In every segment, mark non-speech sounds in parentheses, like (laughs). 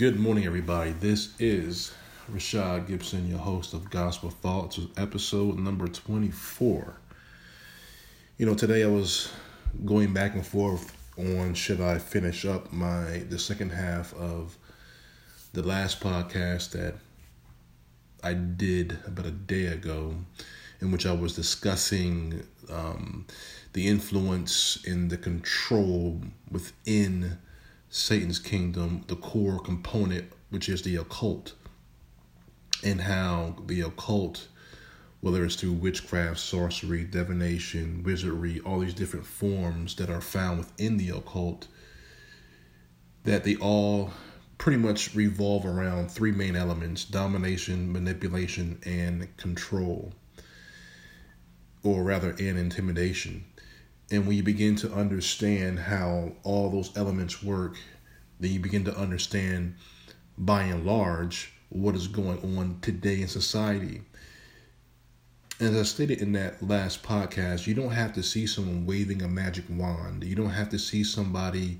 Good morning, everybody. This is Rashad Gibson, your host of Gospel Thoughts, episode number 24. You know, today I was going back and forth on should I finish up my the second half of the last podcast that I did about a day ago, in which I was discussing um, the influence and the control within Satan's kingdom, the core component, which is the occult, and how the occult, whether it's through witchcraft, sorcery, divination, wizardry, all these different forms that are found within the occult, that they all pretty much revolve around three main elements domination, manipulation, and control, or rather, and intimidation. And when you begin to understand how all those elements work, then you begin to understand, by and large, what is going on today in society. As I stated in that last podcast, you don't have to see someone waving a magic wand. You don't have to see somebody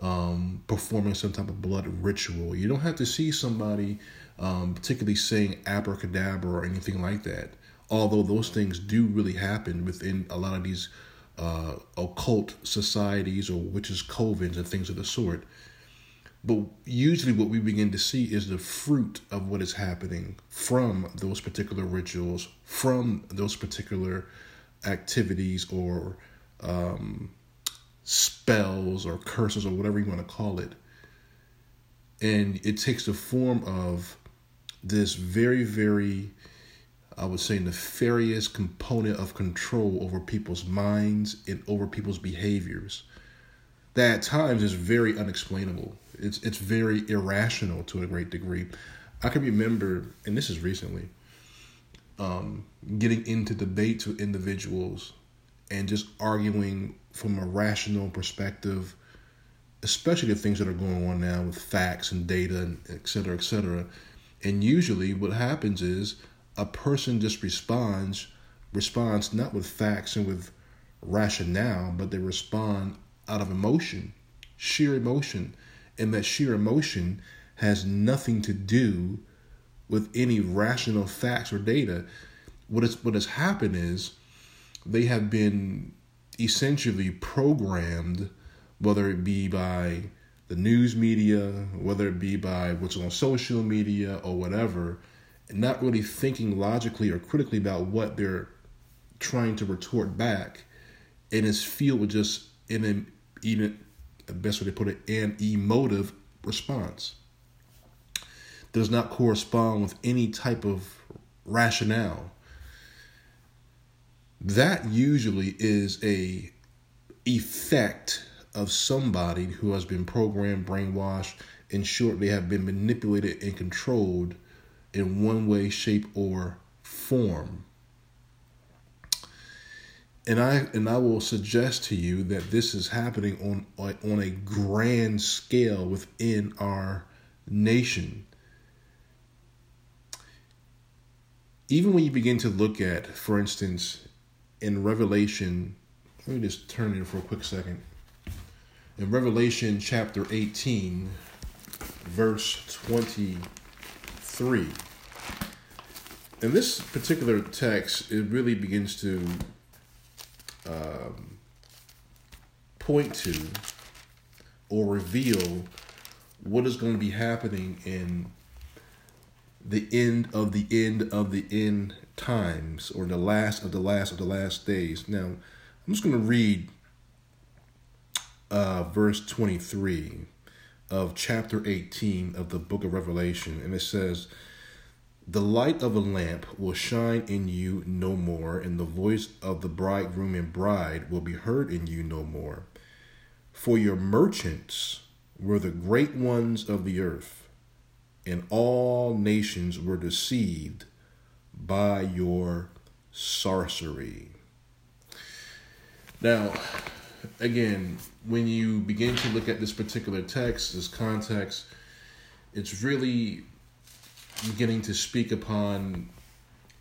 um, performing some type of blood ritual. You don't have to see somebody um, particularly saying abracadabra or anything like that. Although those things do really happen within a lot of these uh, occult societies or witches' covens and things of the sort. But usually, what we begin to see is the fruit of what is happening from those particular rituals, from those particular activities or um, spells or curses or whatever you want to call it. And it takes the form of this very, very I would say, nefarious component of control over people's minds and over people's behaviors that at times is very unexplainable. It's it's very irrational to a great degree. I can remember, and this is recently, um, getting into debates with individuals and just arguing from a rational perspective, especially the things that are going on now with facts and data and et cetera, et cetera. And usually what happens is a person just responds responds not with facts and with rationale, but they respond out of emotion, sheer emotion, and that sheer emotion has nothing to do with any rational facts or data. What is what has happened is they have been essentially programmed, whether it be by the news media, whether it be by what's on social media or whatever, not really thinking logically or critically about what they're trying to retort back, and is filled with just an even the best way to put it, an emotive response. Does not correspond with any type of rationale. That usually is a effect of somebody who has been programmed, brainwashed, in short, they have been manipulated and controlled in one way, shape, or form. And I and I will suggest to you that this is happening on on a grand scale within our nation. Even when you begin to look at, for instance, in Revelation, let me just turn it for a quick second. In Revelation chapter 18, verse 23 in this particular text, it really begins to um, point to or reveal what is going to be happening in the end of the end of the end times or the last of the last of the last days. Now, I'm just going to read uh, verse 23 of chapter 18 of the book of Revelation, and it says, the light of a lamp will shine in you no more, and the voice of the bridegroom and bride will be heard in you no more. For your merchants were the great ones of the earth, and all nations were deceived by your sorcery. Now, again, when you begin to look at this particular text, this context, it's really beginning to speak upon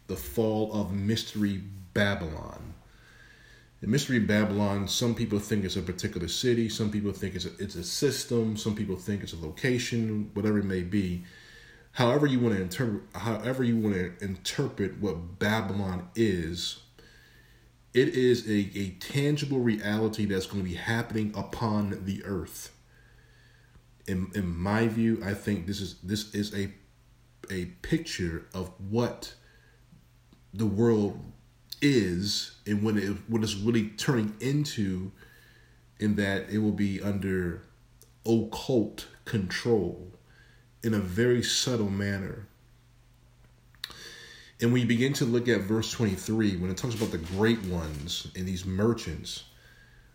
the fall of Mystery Babylon. In Mystery Babylon, some people think it's a particular city, some people think it's a, it's a system, some people think it's a location, whatever it may be. However you want to interpret, however you want to interpret what Babylon is, it is a, a tangible reality that's going to be happening upon the earth. In in my view, I think this is this is a a picture of what the world is and when it what it's really turning into in that it will be under occult control in a very subtle manner. And when you begin to look at verse 23, when it talks about the great ones and these merchants,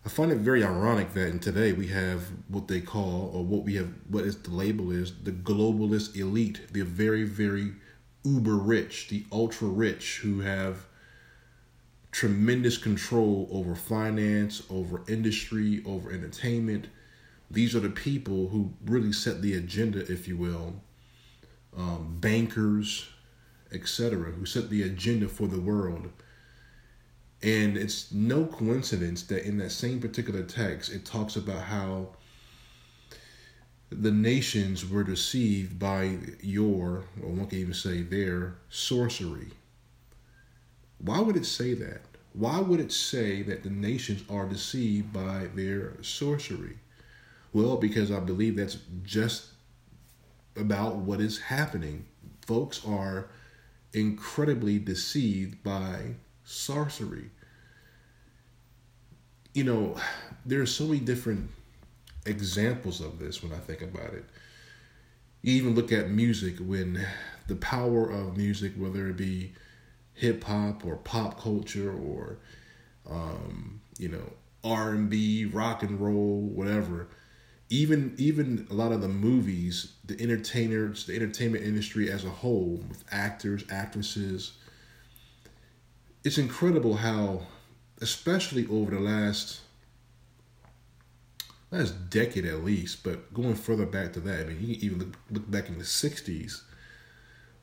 I find it very ironic that in today we have what they call, or what we have, what is the label is, the globalist elite, the very, very uber rich, the ultra rich who have tremendous control over finance, over industry, over entertainment. These are the people who really set the agenda, if you will. Um, bankers, etc., who set the agenda for the world. And it's no coincidence that in that same particular text, it talks about how the nations were deceived by your, or one can even say their, sorcery. Why would it say that? Why would it say that the nations are deceived by their sorcery? Well, because I believe that's just about what is happening. Folks are incredibly deceived by sorcery. You know, there are so many different examples of this when I think about it. You even look at music when the power of music, whether it be hip hop or pop culture or um, you know R and B, rock and roll, whatever. Even even a lot of the movies, the entertainers, the entertainment industry as a whole, with actors, actresses. It's incredible how, especially over the last last decade at least, but going further back to that, I mean, you can even look, look back in the '60s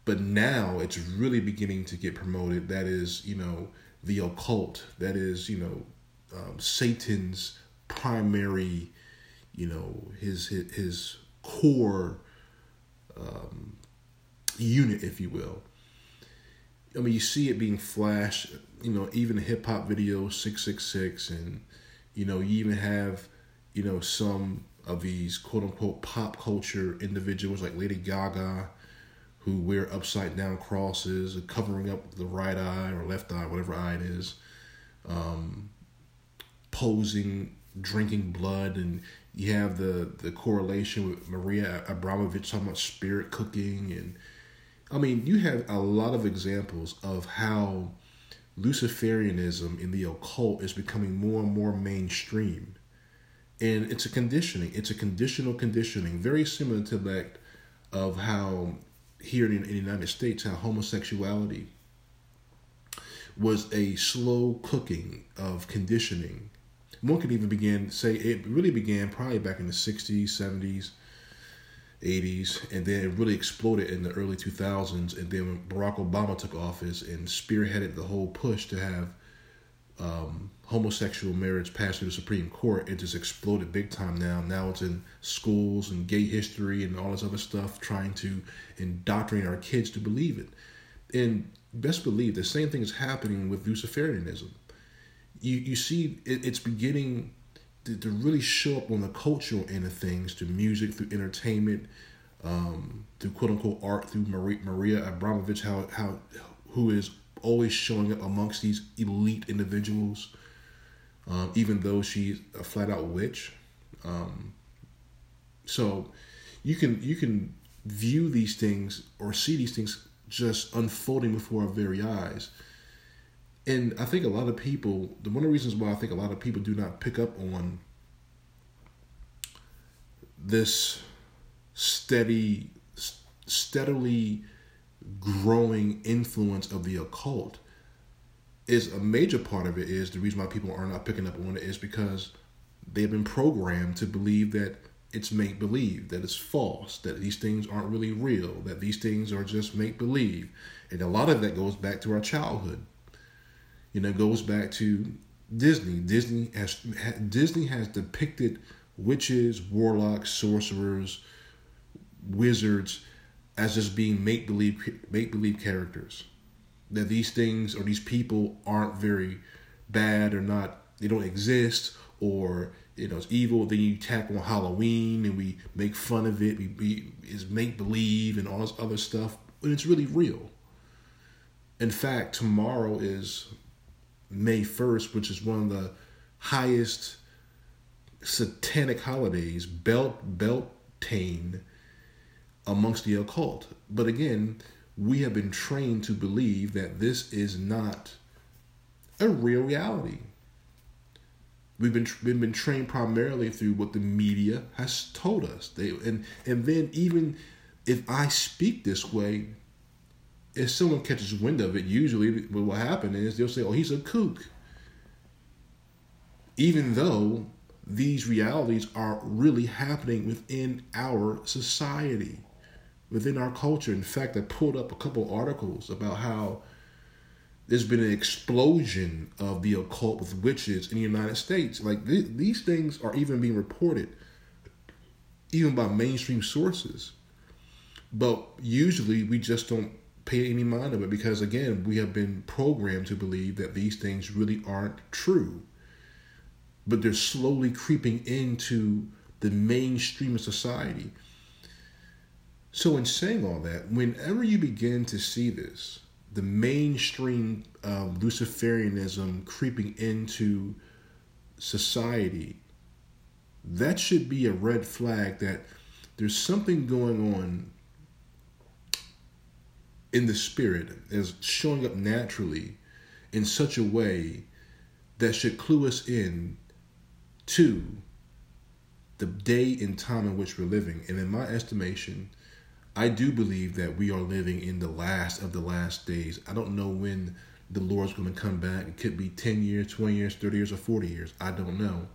but now it's really beginning to get promoted. That is, you know, the occult. That is, you know, um, Satan's primary, you know, his his, his core um, unit, if you will. I mean, you see it being flashed. You know, even hip hop video six six six, and you know, you even have, you know, some of these quote unquote pop culture individuals like Lady Gaga who wear upside down crosses, covering up the right eye or left eye, whatever eye it is, um, posing, drinking blood, and you have the the correlation with Maria Abramovich talking about spirit cooking, and I mean you have a lot of examples of how Luciferianism in the occult is becoming more and more mainstream. And it's a conditioning. It's a conditional conditioning, very similar to that of how here in, in the United States how homosexuality was a slow cooking of conditioning. One could even begin say it really began probably back in the 60s, 70s, 80s, and then it really exploded in the early 2000s. And then when Barack Obama took office and spearheaded the whole push to have um, homosexual marriage passed through the Supreme Court, it just exploded big time now. Now it's in schools and gay history and all this other stuff, trying to indoctrinate our kids to believe it. And best believe the same thing is happening with Luciferianism. You you see it, it's beginning to, to, really show up on the cultural end of things, through music, through entertainment, um, through quote unquote art, through Maria, Maria Abramovich, how how who is always showing up amongst these elite individuals, um, even though she's a flat out witch. Um, so you can you can view these things or see these things just unfolding before our very eyes. And I think a lot of people, the one of the reasons why I think a lot of people do not pick up on this steady, steadily growing influence of the occult is a major part of it is the reason why people are not picking up on it is because they've been programmed to believe that it's make believe, that it's false, that these things aren't really real, that these things are just make believe. And a lot of that goes back to our childhood. You know, goes back to Disney. Disney has Disney has depicted witches, warlocks, sorcerers, wizards as just being make believe make believe characters. That these things or these people aren't very bad or not they don't exist or you know it's evil. Then you tackle Halloween and we make fun of it. We, we is make believe and all this other stuff, but it's really real. In fact, tomorrow is May first, which is one of the highest satanic holidays, Belt Beltane, amongst the occult. But again, we have been trained to believe that this is not a real reality. We've been we've been trained primarily through what the media has told us. They and and then even if I speak this way, if someone catches wind of it, usually what will happen is they'll say, "Oh, he's a kook." Even though these realities are really happening within our society, within our culture. In fact, I pulled up a couple articles about how there's been an explosion of the occult with witches in the United States. Like th- these things are even being reported, even by mainstream sources. But usually we just don't pay any mind of it because, again, we have been programmed to believe that these things really aren't true. But they're slowly creeping into the mainstream of society. So, in saying all that, whenever you begin to see this, the mainstream of Luciferianism creeping into society, that should be a red flag that there's something going on in the spirit is showing up naturally in such a way that should clue us in to the day and time in which we're living. And in my estimation, I do believe that we are living in the last of the last days. I don't know when the Lord's going to come back. It could be 10 years, 20 years, 30 years, or 40 years. I don't know.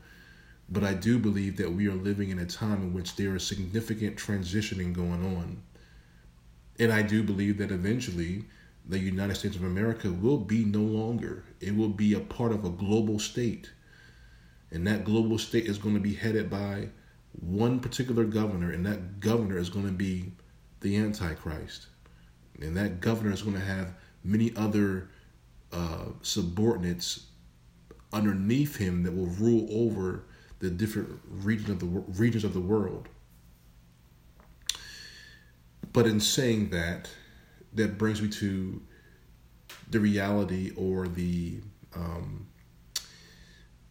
But I do believe that we are living in a time in which there is significant transitioning going on. And I do believe that eventually the United States of America will be no longer. It will be a part of a global state. And that global state is going to be headed by one particular governor, and that governor is going to be the Antichrist. And that governor is going to have many other uh, subordinates underneath him that will rule over the different regions of the regions of the world. But in saying that, that brings me to the reality or the um,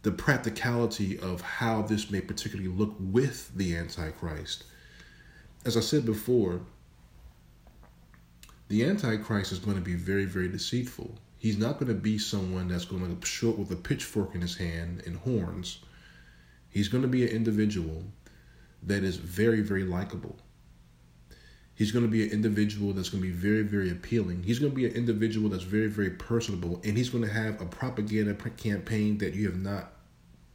the practicality of how this may particularly look with the Antichrist. As I said before, the Antichrist is going to be very, very deceitful. He's not going to be someone that's going to show up with a pitchfork in his hand and horns. He's going to be an individual that is very, very likable. He's going to be an individual that's going to be very, very appealing. He's going to be an individual that's very, very personable, and he's going to have a propaganda campaign that you have not,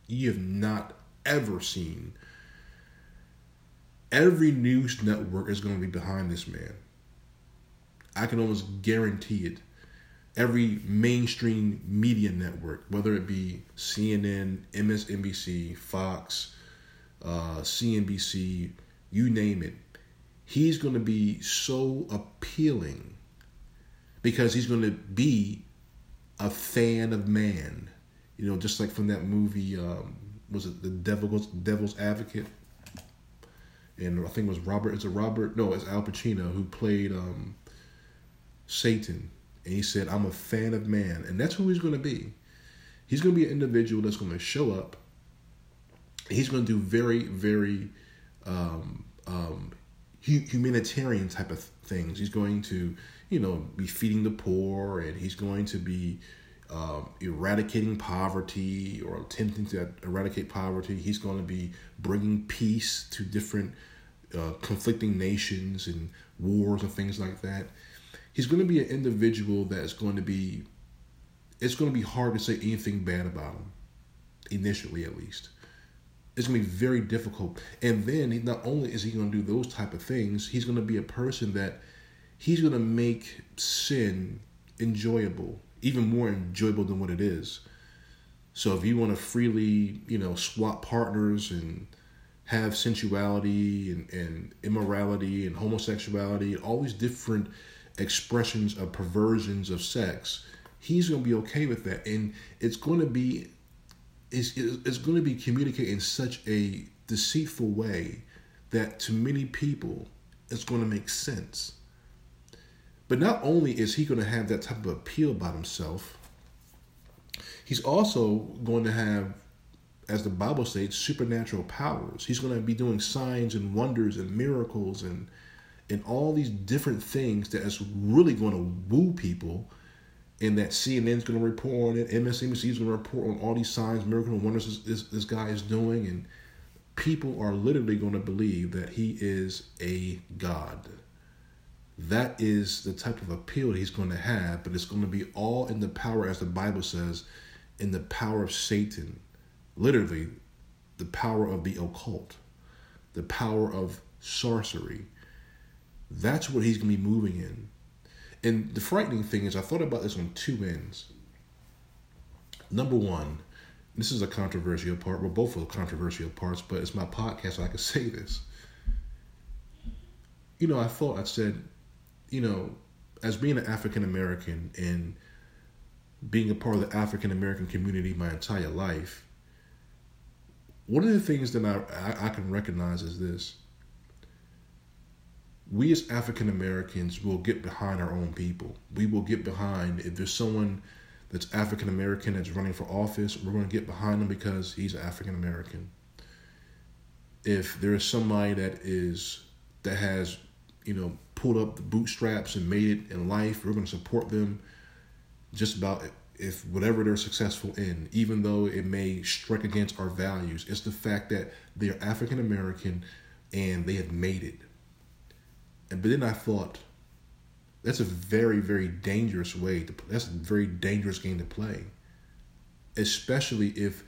you have not ever seen. Every news network is going to be behind this man. I can almost guarantee it. Every mainstream media network, whether it be CNN, MSNBC, Fox, uh, CNBC, you name it, he's going to be so appealing because he's going to be a fan of man. You know, just like from that movie, um, was it the Devil's Devil's Advocate? And I think it was Robert. It's a Robert. No, it's Al Pacino who played um, Satan. And he said, I'm a fan of man. And that's who he's going to be. He's going to be an individual that's going to show up. He's going to do very, very um, um, humanitarian type of things. He's going to, you know, be feeding the poor and he's going to be um, eradicating poverty or attempting to eradicate poverty. He's going to be bringing peace to different uh, conflicting nations and wars and things like that he's going to be an individual that's going to be it's going to be hard to say anything bad about him initially at least it's going to be very difficult and then not only is he going to do those type of things he's going to be a person that he's going to make sin enjoyable even more enjoyable than what it is So if you want to freely, you know, swap partners and have sensuality and, and immorality and homosexuality, all these different expressions of perversions of sex, he's going to be okay with that. And it's going to be it's, it's going to be communicated in such a deceitful way that to many people it's going to make sense. But not only is he going to have that type of appeal about himself, He's also going to have, as the Bible states, supernatural powers. He's going to be doing signs and wonders and miracles and and all these different things that is really going to woo people. And that CNN's going to report on it, MSNBC is going to report on all these signs, miracles, and wonders this, this, this guy is doing, and people are literally going to believe that he is a god. That is the type of appeal he's going to have, but it's going to be all in the power, as the Bible says, in the power of Satan, literally, the power of the occult, the power of sorcery. That's what he's going to be moving in. And the frightening thing is, I thought about this on two ends. Number one, this is a controversial part. We're both of controversial parts, but it's my podcast, so I can (laughs) say this. You know, I thought I said, you know, as being an African American and being a part of the African American community my entire life, one of the things that I, I, I can recognize is this. We as African Americans will get behind our own people. We will get behind if there's someone that's African American that's running for office, we're going to get behind them because he's African American. If there is somebody that is that has, you know, pulled up the bootstraps and made it in life, we're going to support them just about if whatever they're successful in, even though it may strike against our values, it's the fact that they're African American and they have made it. And but then I thought, that's a very very dangerous way to. That's a very dangerous game to play, especially if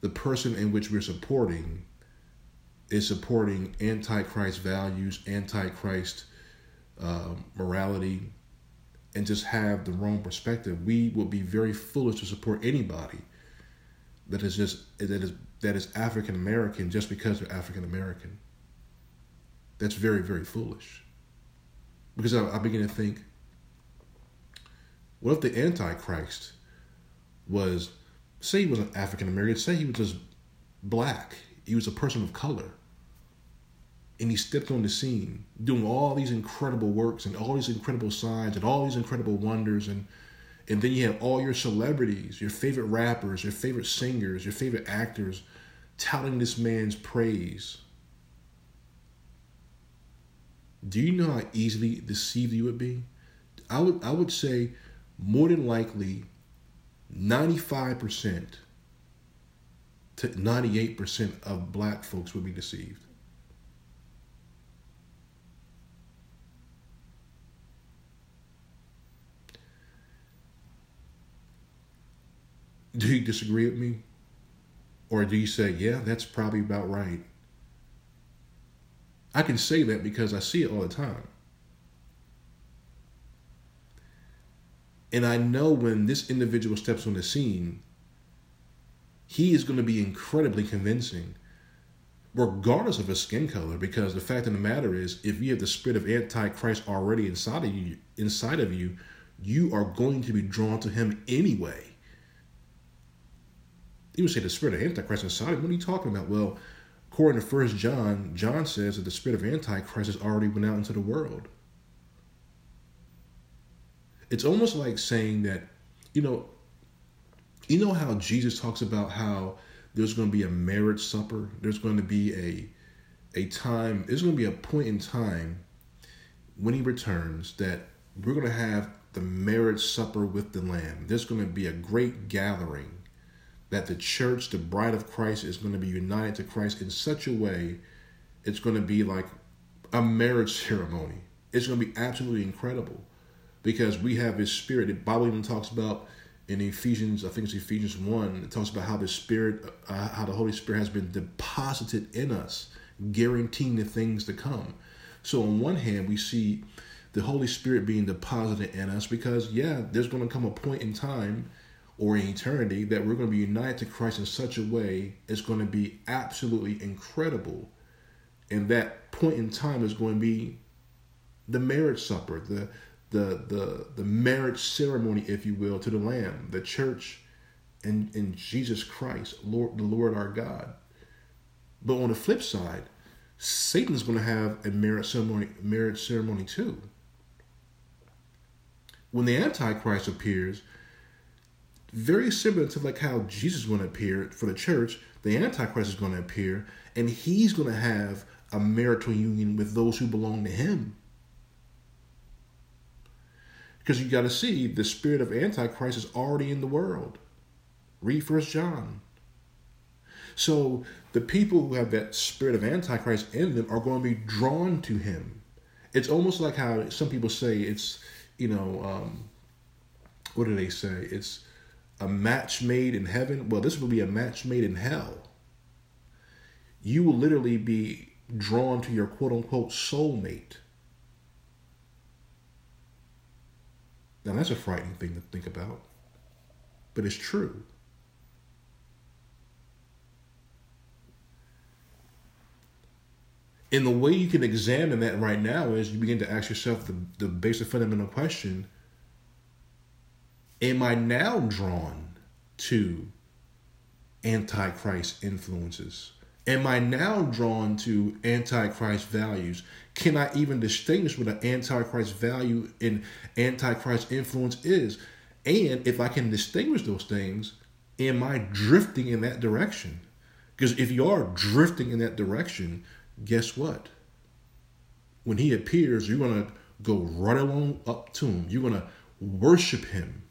the person in which we're supporting is supporting antichrist values, antichrist uh, morality, and just have the wrong perspective, we will be very foolish to support anybody that is just that is that is African American just because they're African American. That's very very foolish. Because I, I begin to think, what if the Antichrist was, say he was an African American, say he was just black, he was a person of color, and he stepped on the scene doing all these incredible works and all these incredible signs and all these incredible wonders and and then you have all your celebrities your favorite rappers your favorite singers your favorite actors touting this man's praise do you know how easily deceived you would be i would i would say more than likely 95% to 98% of black folks would be deceived Do you disagree with me? Or do you say, yeah, that's probably about right? I can say that because I see it all the time. And I know when this individual steps on the scene, he is going to be incredibly convincing, regardless of his skin color. Because the fact of the matter is, if you have the spirit of Antichrist already inside of you, inside of you, you are going to be drawn to him anyway. You would say the spirit of Antichrist inside What are you talking about? Well, according to First John, John says that the spirit of Antichrist has already went out into the world. It's almost like saying that, you know, you know how Jesus talks about how there's going to be a marriage supper. There's going to be a a time. There's going to be a point in time when he returns that we're going to have the marriage supper with the Lamb. There's going to be a great gathering that the church, the bride of Christ, is going to be united to Christ in such a way, it's going to be like a marriage (laughs) ceremony. It's going to be absolutely incredible because we have His Spirit. The Bible even talks about in Ephesians, I think it's Ephesians 1, it talks about how the Spirit, uh, how the Holy Spirit has been deposited in us, guaranteeing the things to come. So, on one hand, we see the Holy Spirit being deposited in us because, yeah, there's going to come a point in time or in eternity that we're going to be united to Christ in such a way it's going to be absolutely incredible. And that point in time is going to be the marriage supper, the the the the marriage ceremony, if you will, to the Lamb, the church, and in Jesus Christ, Lord, the Lord our God. But on the flip side, Satan's going to have a marriage ceremony, marriage ceremony too. When the Antichrist appears, very similar to like how Jesus is going to appear for the church, the Antichrist is going to appear, and he's going to have a marital union with those who belong to him. Because you got to see the spirit of Antichrist is already in the world. Read First John. So the people who have that spirit of Antichrist in them are going to be drawn to him. It's almost like how some people say it's, you know, um, what do they say? It's a match made in heaven. Well, this will be a match made in hell. You will literally be drawn to your quote unquote soulmate. Now, that's a frightening thing to think about, but it's true. And the way you can examine that right now is you begin to ask yourself the, the basic fundamental question Am I now drawn to Antichrist influences? Am I now drawn to Antichrist values? Can I even distinguish what an Antichrist value and Antichrist influence is? And if I can distinguish those things, am I drifting in that direction? Because if you are drifting in that direction, guess what? When he appears, you're going to go right along up to him. You're going to worship him.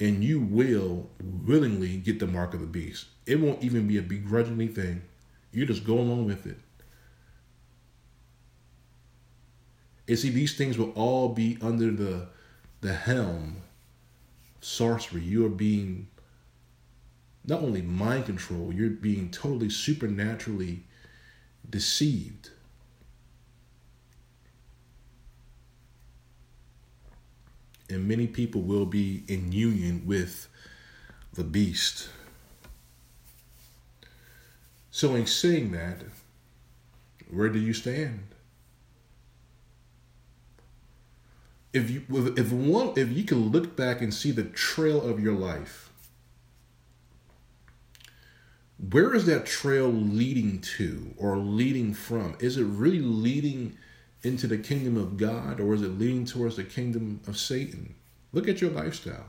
And you will willingly get the mark of the beast. It won't even be a begrudgingly thing. You just go along with it. And see, these things will all be under the the helm sorcery. You are being not only mind control, you're being totally supernaturally deceived. And many people will be in union with the beast. So, in saying that, where do you stand? If you if one if you can look back and see the trail of your life, where is that trail leading to or leading from? Is it really leading into the kingdom of God or is it leading towards the kingdom of Satan? Look at your lifestyle.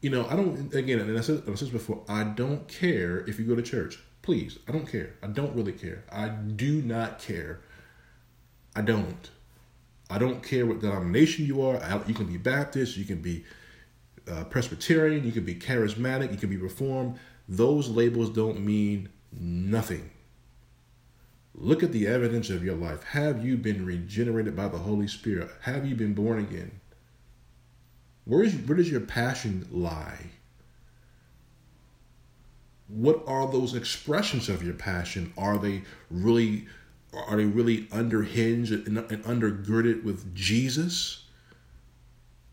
You know, I don't, again, and I said, I said this before, I don't care if you go to church. Please, I don't care. I don't really care. I do not care. I don't. I don't care what denomination you are. You can be Baptist, you can be uh, Presbyterian, you can be charismatic, you can be reformed. Those labels don't mean nothing. Look at the evidence of your life. Have you been regenerated by the Holy Spirit? Have you been born again? Where, is, where does your passion lie? What are those expressions of your passion? Are they really are they really underhinged and, and undergirded with Jesus?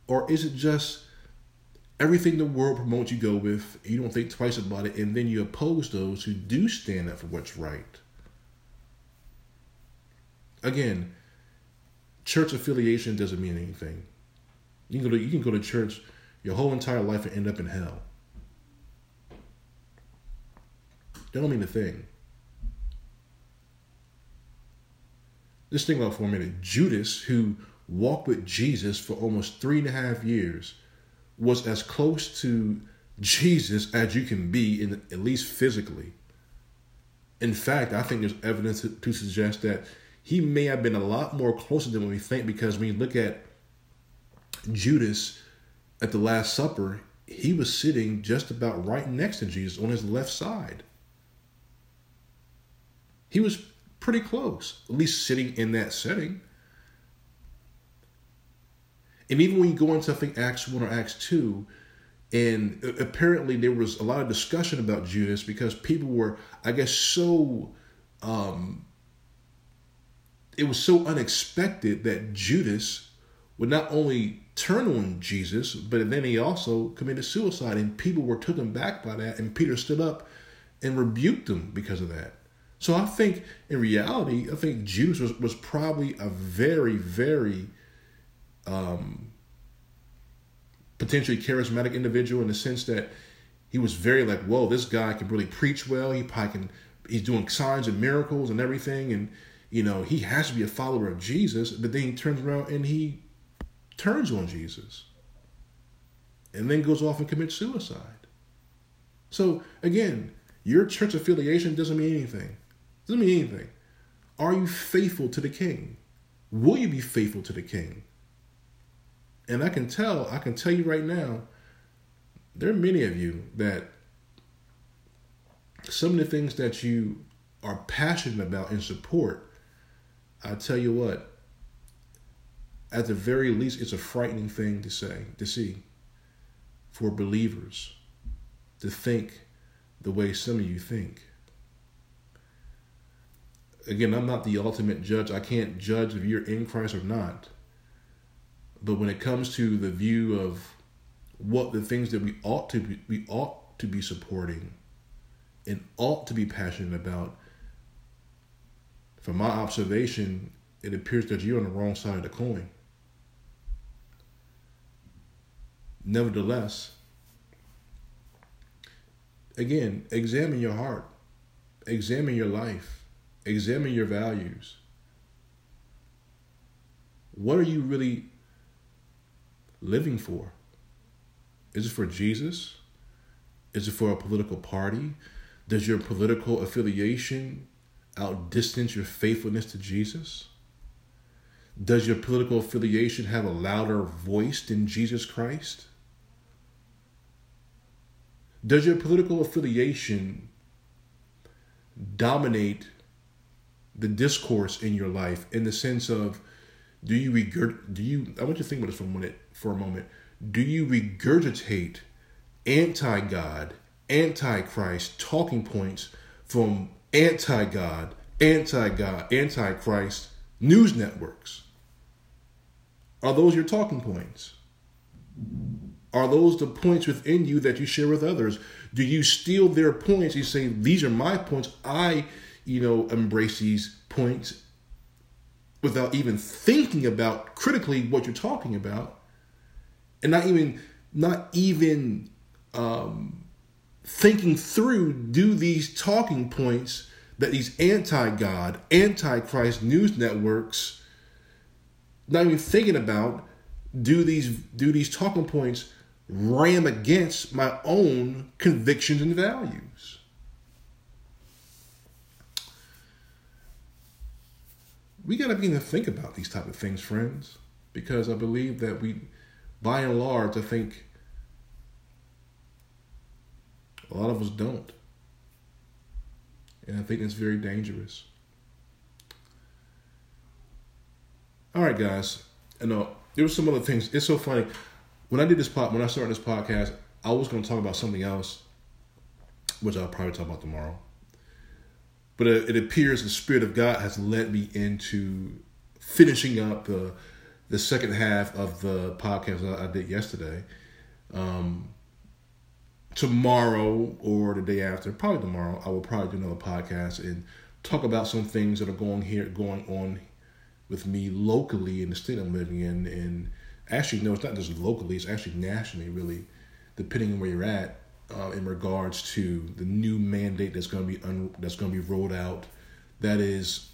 Or is it just everything the world promotes you go with, you don't think twice about it, and then you oppose those who do stand up for what's right. Again, church affiliation doesn't mean anything. You can go to you can go to church your whole entire life and end up in hell. That don't mean a thing. This thing about for a minute. Judas, who walked with Jesus for almost three and a half years, was as close to Jesus as you can be, in at least physically. In fact, I think there's evidence to suggest that he may have been a lot more closer than we think because when you look at Judas at the Last Supper, he was sitting just about right next to Jesus on his left side. He was pretty close, at least sitting in that setting. And even when you go into, I think, Acts 1 or Acts 2, and apparently there was a lot of discussion about Judas because people were, I guess, so, um, it was so unexpected that Judas would not only turn on Jesus, but then he also committed suicide, and people were taken back by that. And Peter stood up and rebuked them because of that. So I think, in reality, I think Judas was, was probably a very, very um, potentially charismatic individual in the sense that he was very like, whoa, this guy can really preach well. He probably can. He's doing signs and miracles and everything, and you know he has to be a follower of Jesus. But then he turns around and he turns on Jesus, and then goes off and commits suicide. So again, your church affiliation doesn't mean anything. Doesn't mean anything. Are you faithful to the King? Will you be faithful to the King? And I can tell, I can tell you right now, there are many of you that some of the things that you are passionate about and support, I tell you what, at the very least, it's a frightening thing to say, to see for believers to think the way some of you think. Again, I'm not the ultimate judge. I can't judge if you're in Christ or not. But when it comes to the view of what the things that we ought to be, we ought to be supporting and ought to be passionate about, from my observation, it appears that you're on the wrong side of the coin. Nevertheless, again, examine your heart, examine your life, examine your values. What are you really living for? Is it for Jesus? Is it for a political party? Does your political affiliation outdistance your faithfulness to Jesus? Does your political affiliation have a louder voice than Jesus Christ? Does your political affiliation dominate the discourse in your life in the sense of do you regurg- do you I want you to think about this for a minute for a moment. Do you regurgitate anti-God, anti-Christ talking points from anti-God, anti-God, anti-Christ news networks? Are those your talking points? Are those the points within you that you share with others? Do you steal their points? You say, These are my points. I, you know, embrace these points without even thinking about critically what you're talking about. And not even not even um, thinking through do these talking points that these anti-God, anti-Christ news networks not even thinking about do these do these talking points ram against my own convictions and values. We got to begin to think about these type of things, friends, because I believe that we, by and large, I think a lot of us don't. And I think that's very dangerous. All right, guys. I know there were some other things. It's so funny when I did this pod, when I started this podcast, I was going to talk about something else, which I'll probably talk about tomorrow. But it, it appears the Spirit of God has led me into finishing up the the second half of the podcast I did yesterday. Um, tomorrow or the day after, probably tomorrow, I will probably do another podcast and talk about some things that are going here, going on with me locally in the state I'm living in, and actually no, it's not just locally; it's actually nationally, really, depending on where you're at uh, in regards to the new mandate that's going to be un- that's going to be rolled out. That is,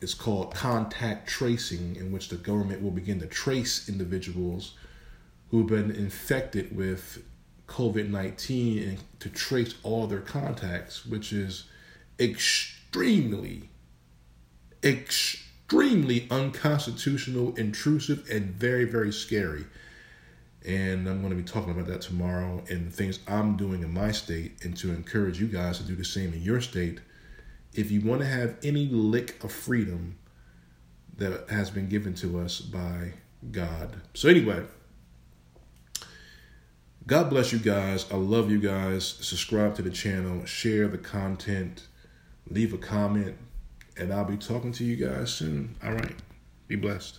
it's called contact tracing, in which the government will begin to trace individuals who've been infected with COVID nineteen and to trace all their contacts, which is extremely, extremely unconstitutional, intrusive, and very, very scary. And I'm going to be talking about that tomorrow and things I'm doing in my state and to encourage you guys to do the same in your state. If you want to have any lick of freedom that has been given to us by God. So, anyway, God bless you guys. I love you guys. Subscribe to the channel, share the content, leave a comment, and I'll be talking to you guys soon. All right. Be blessed.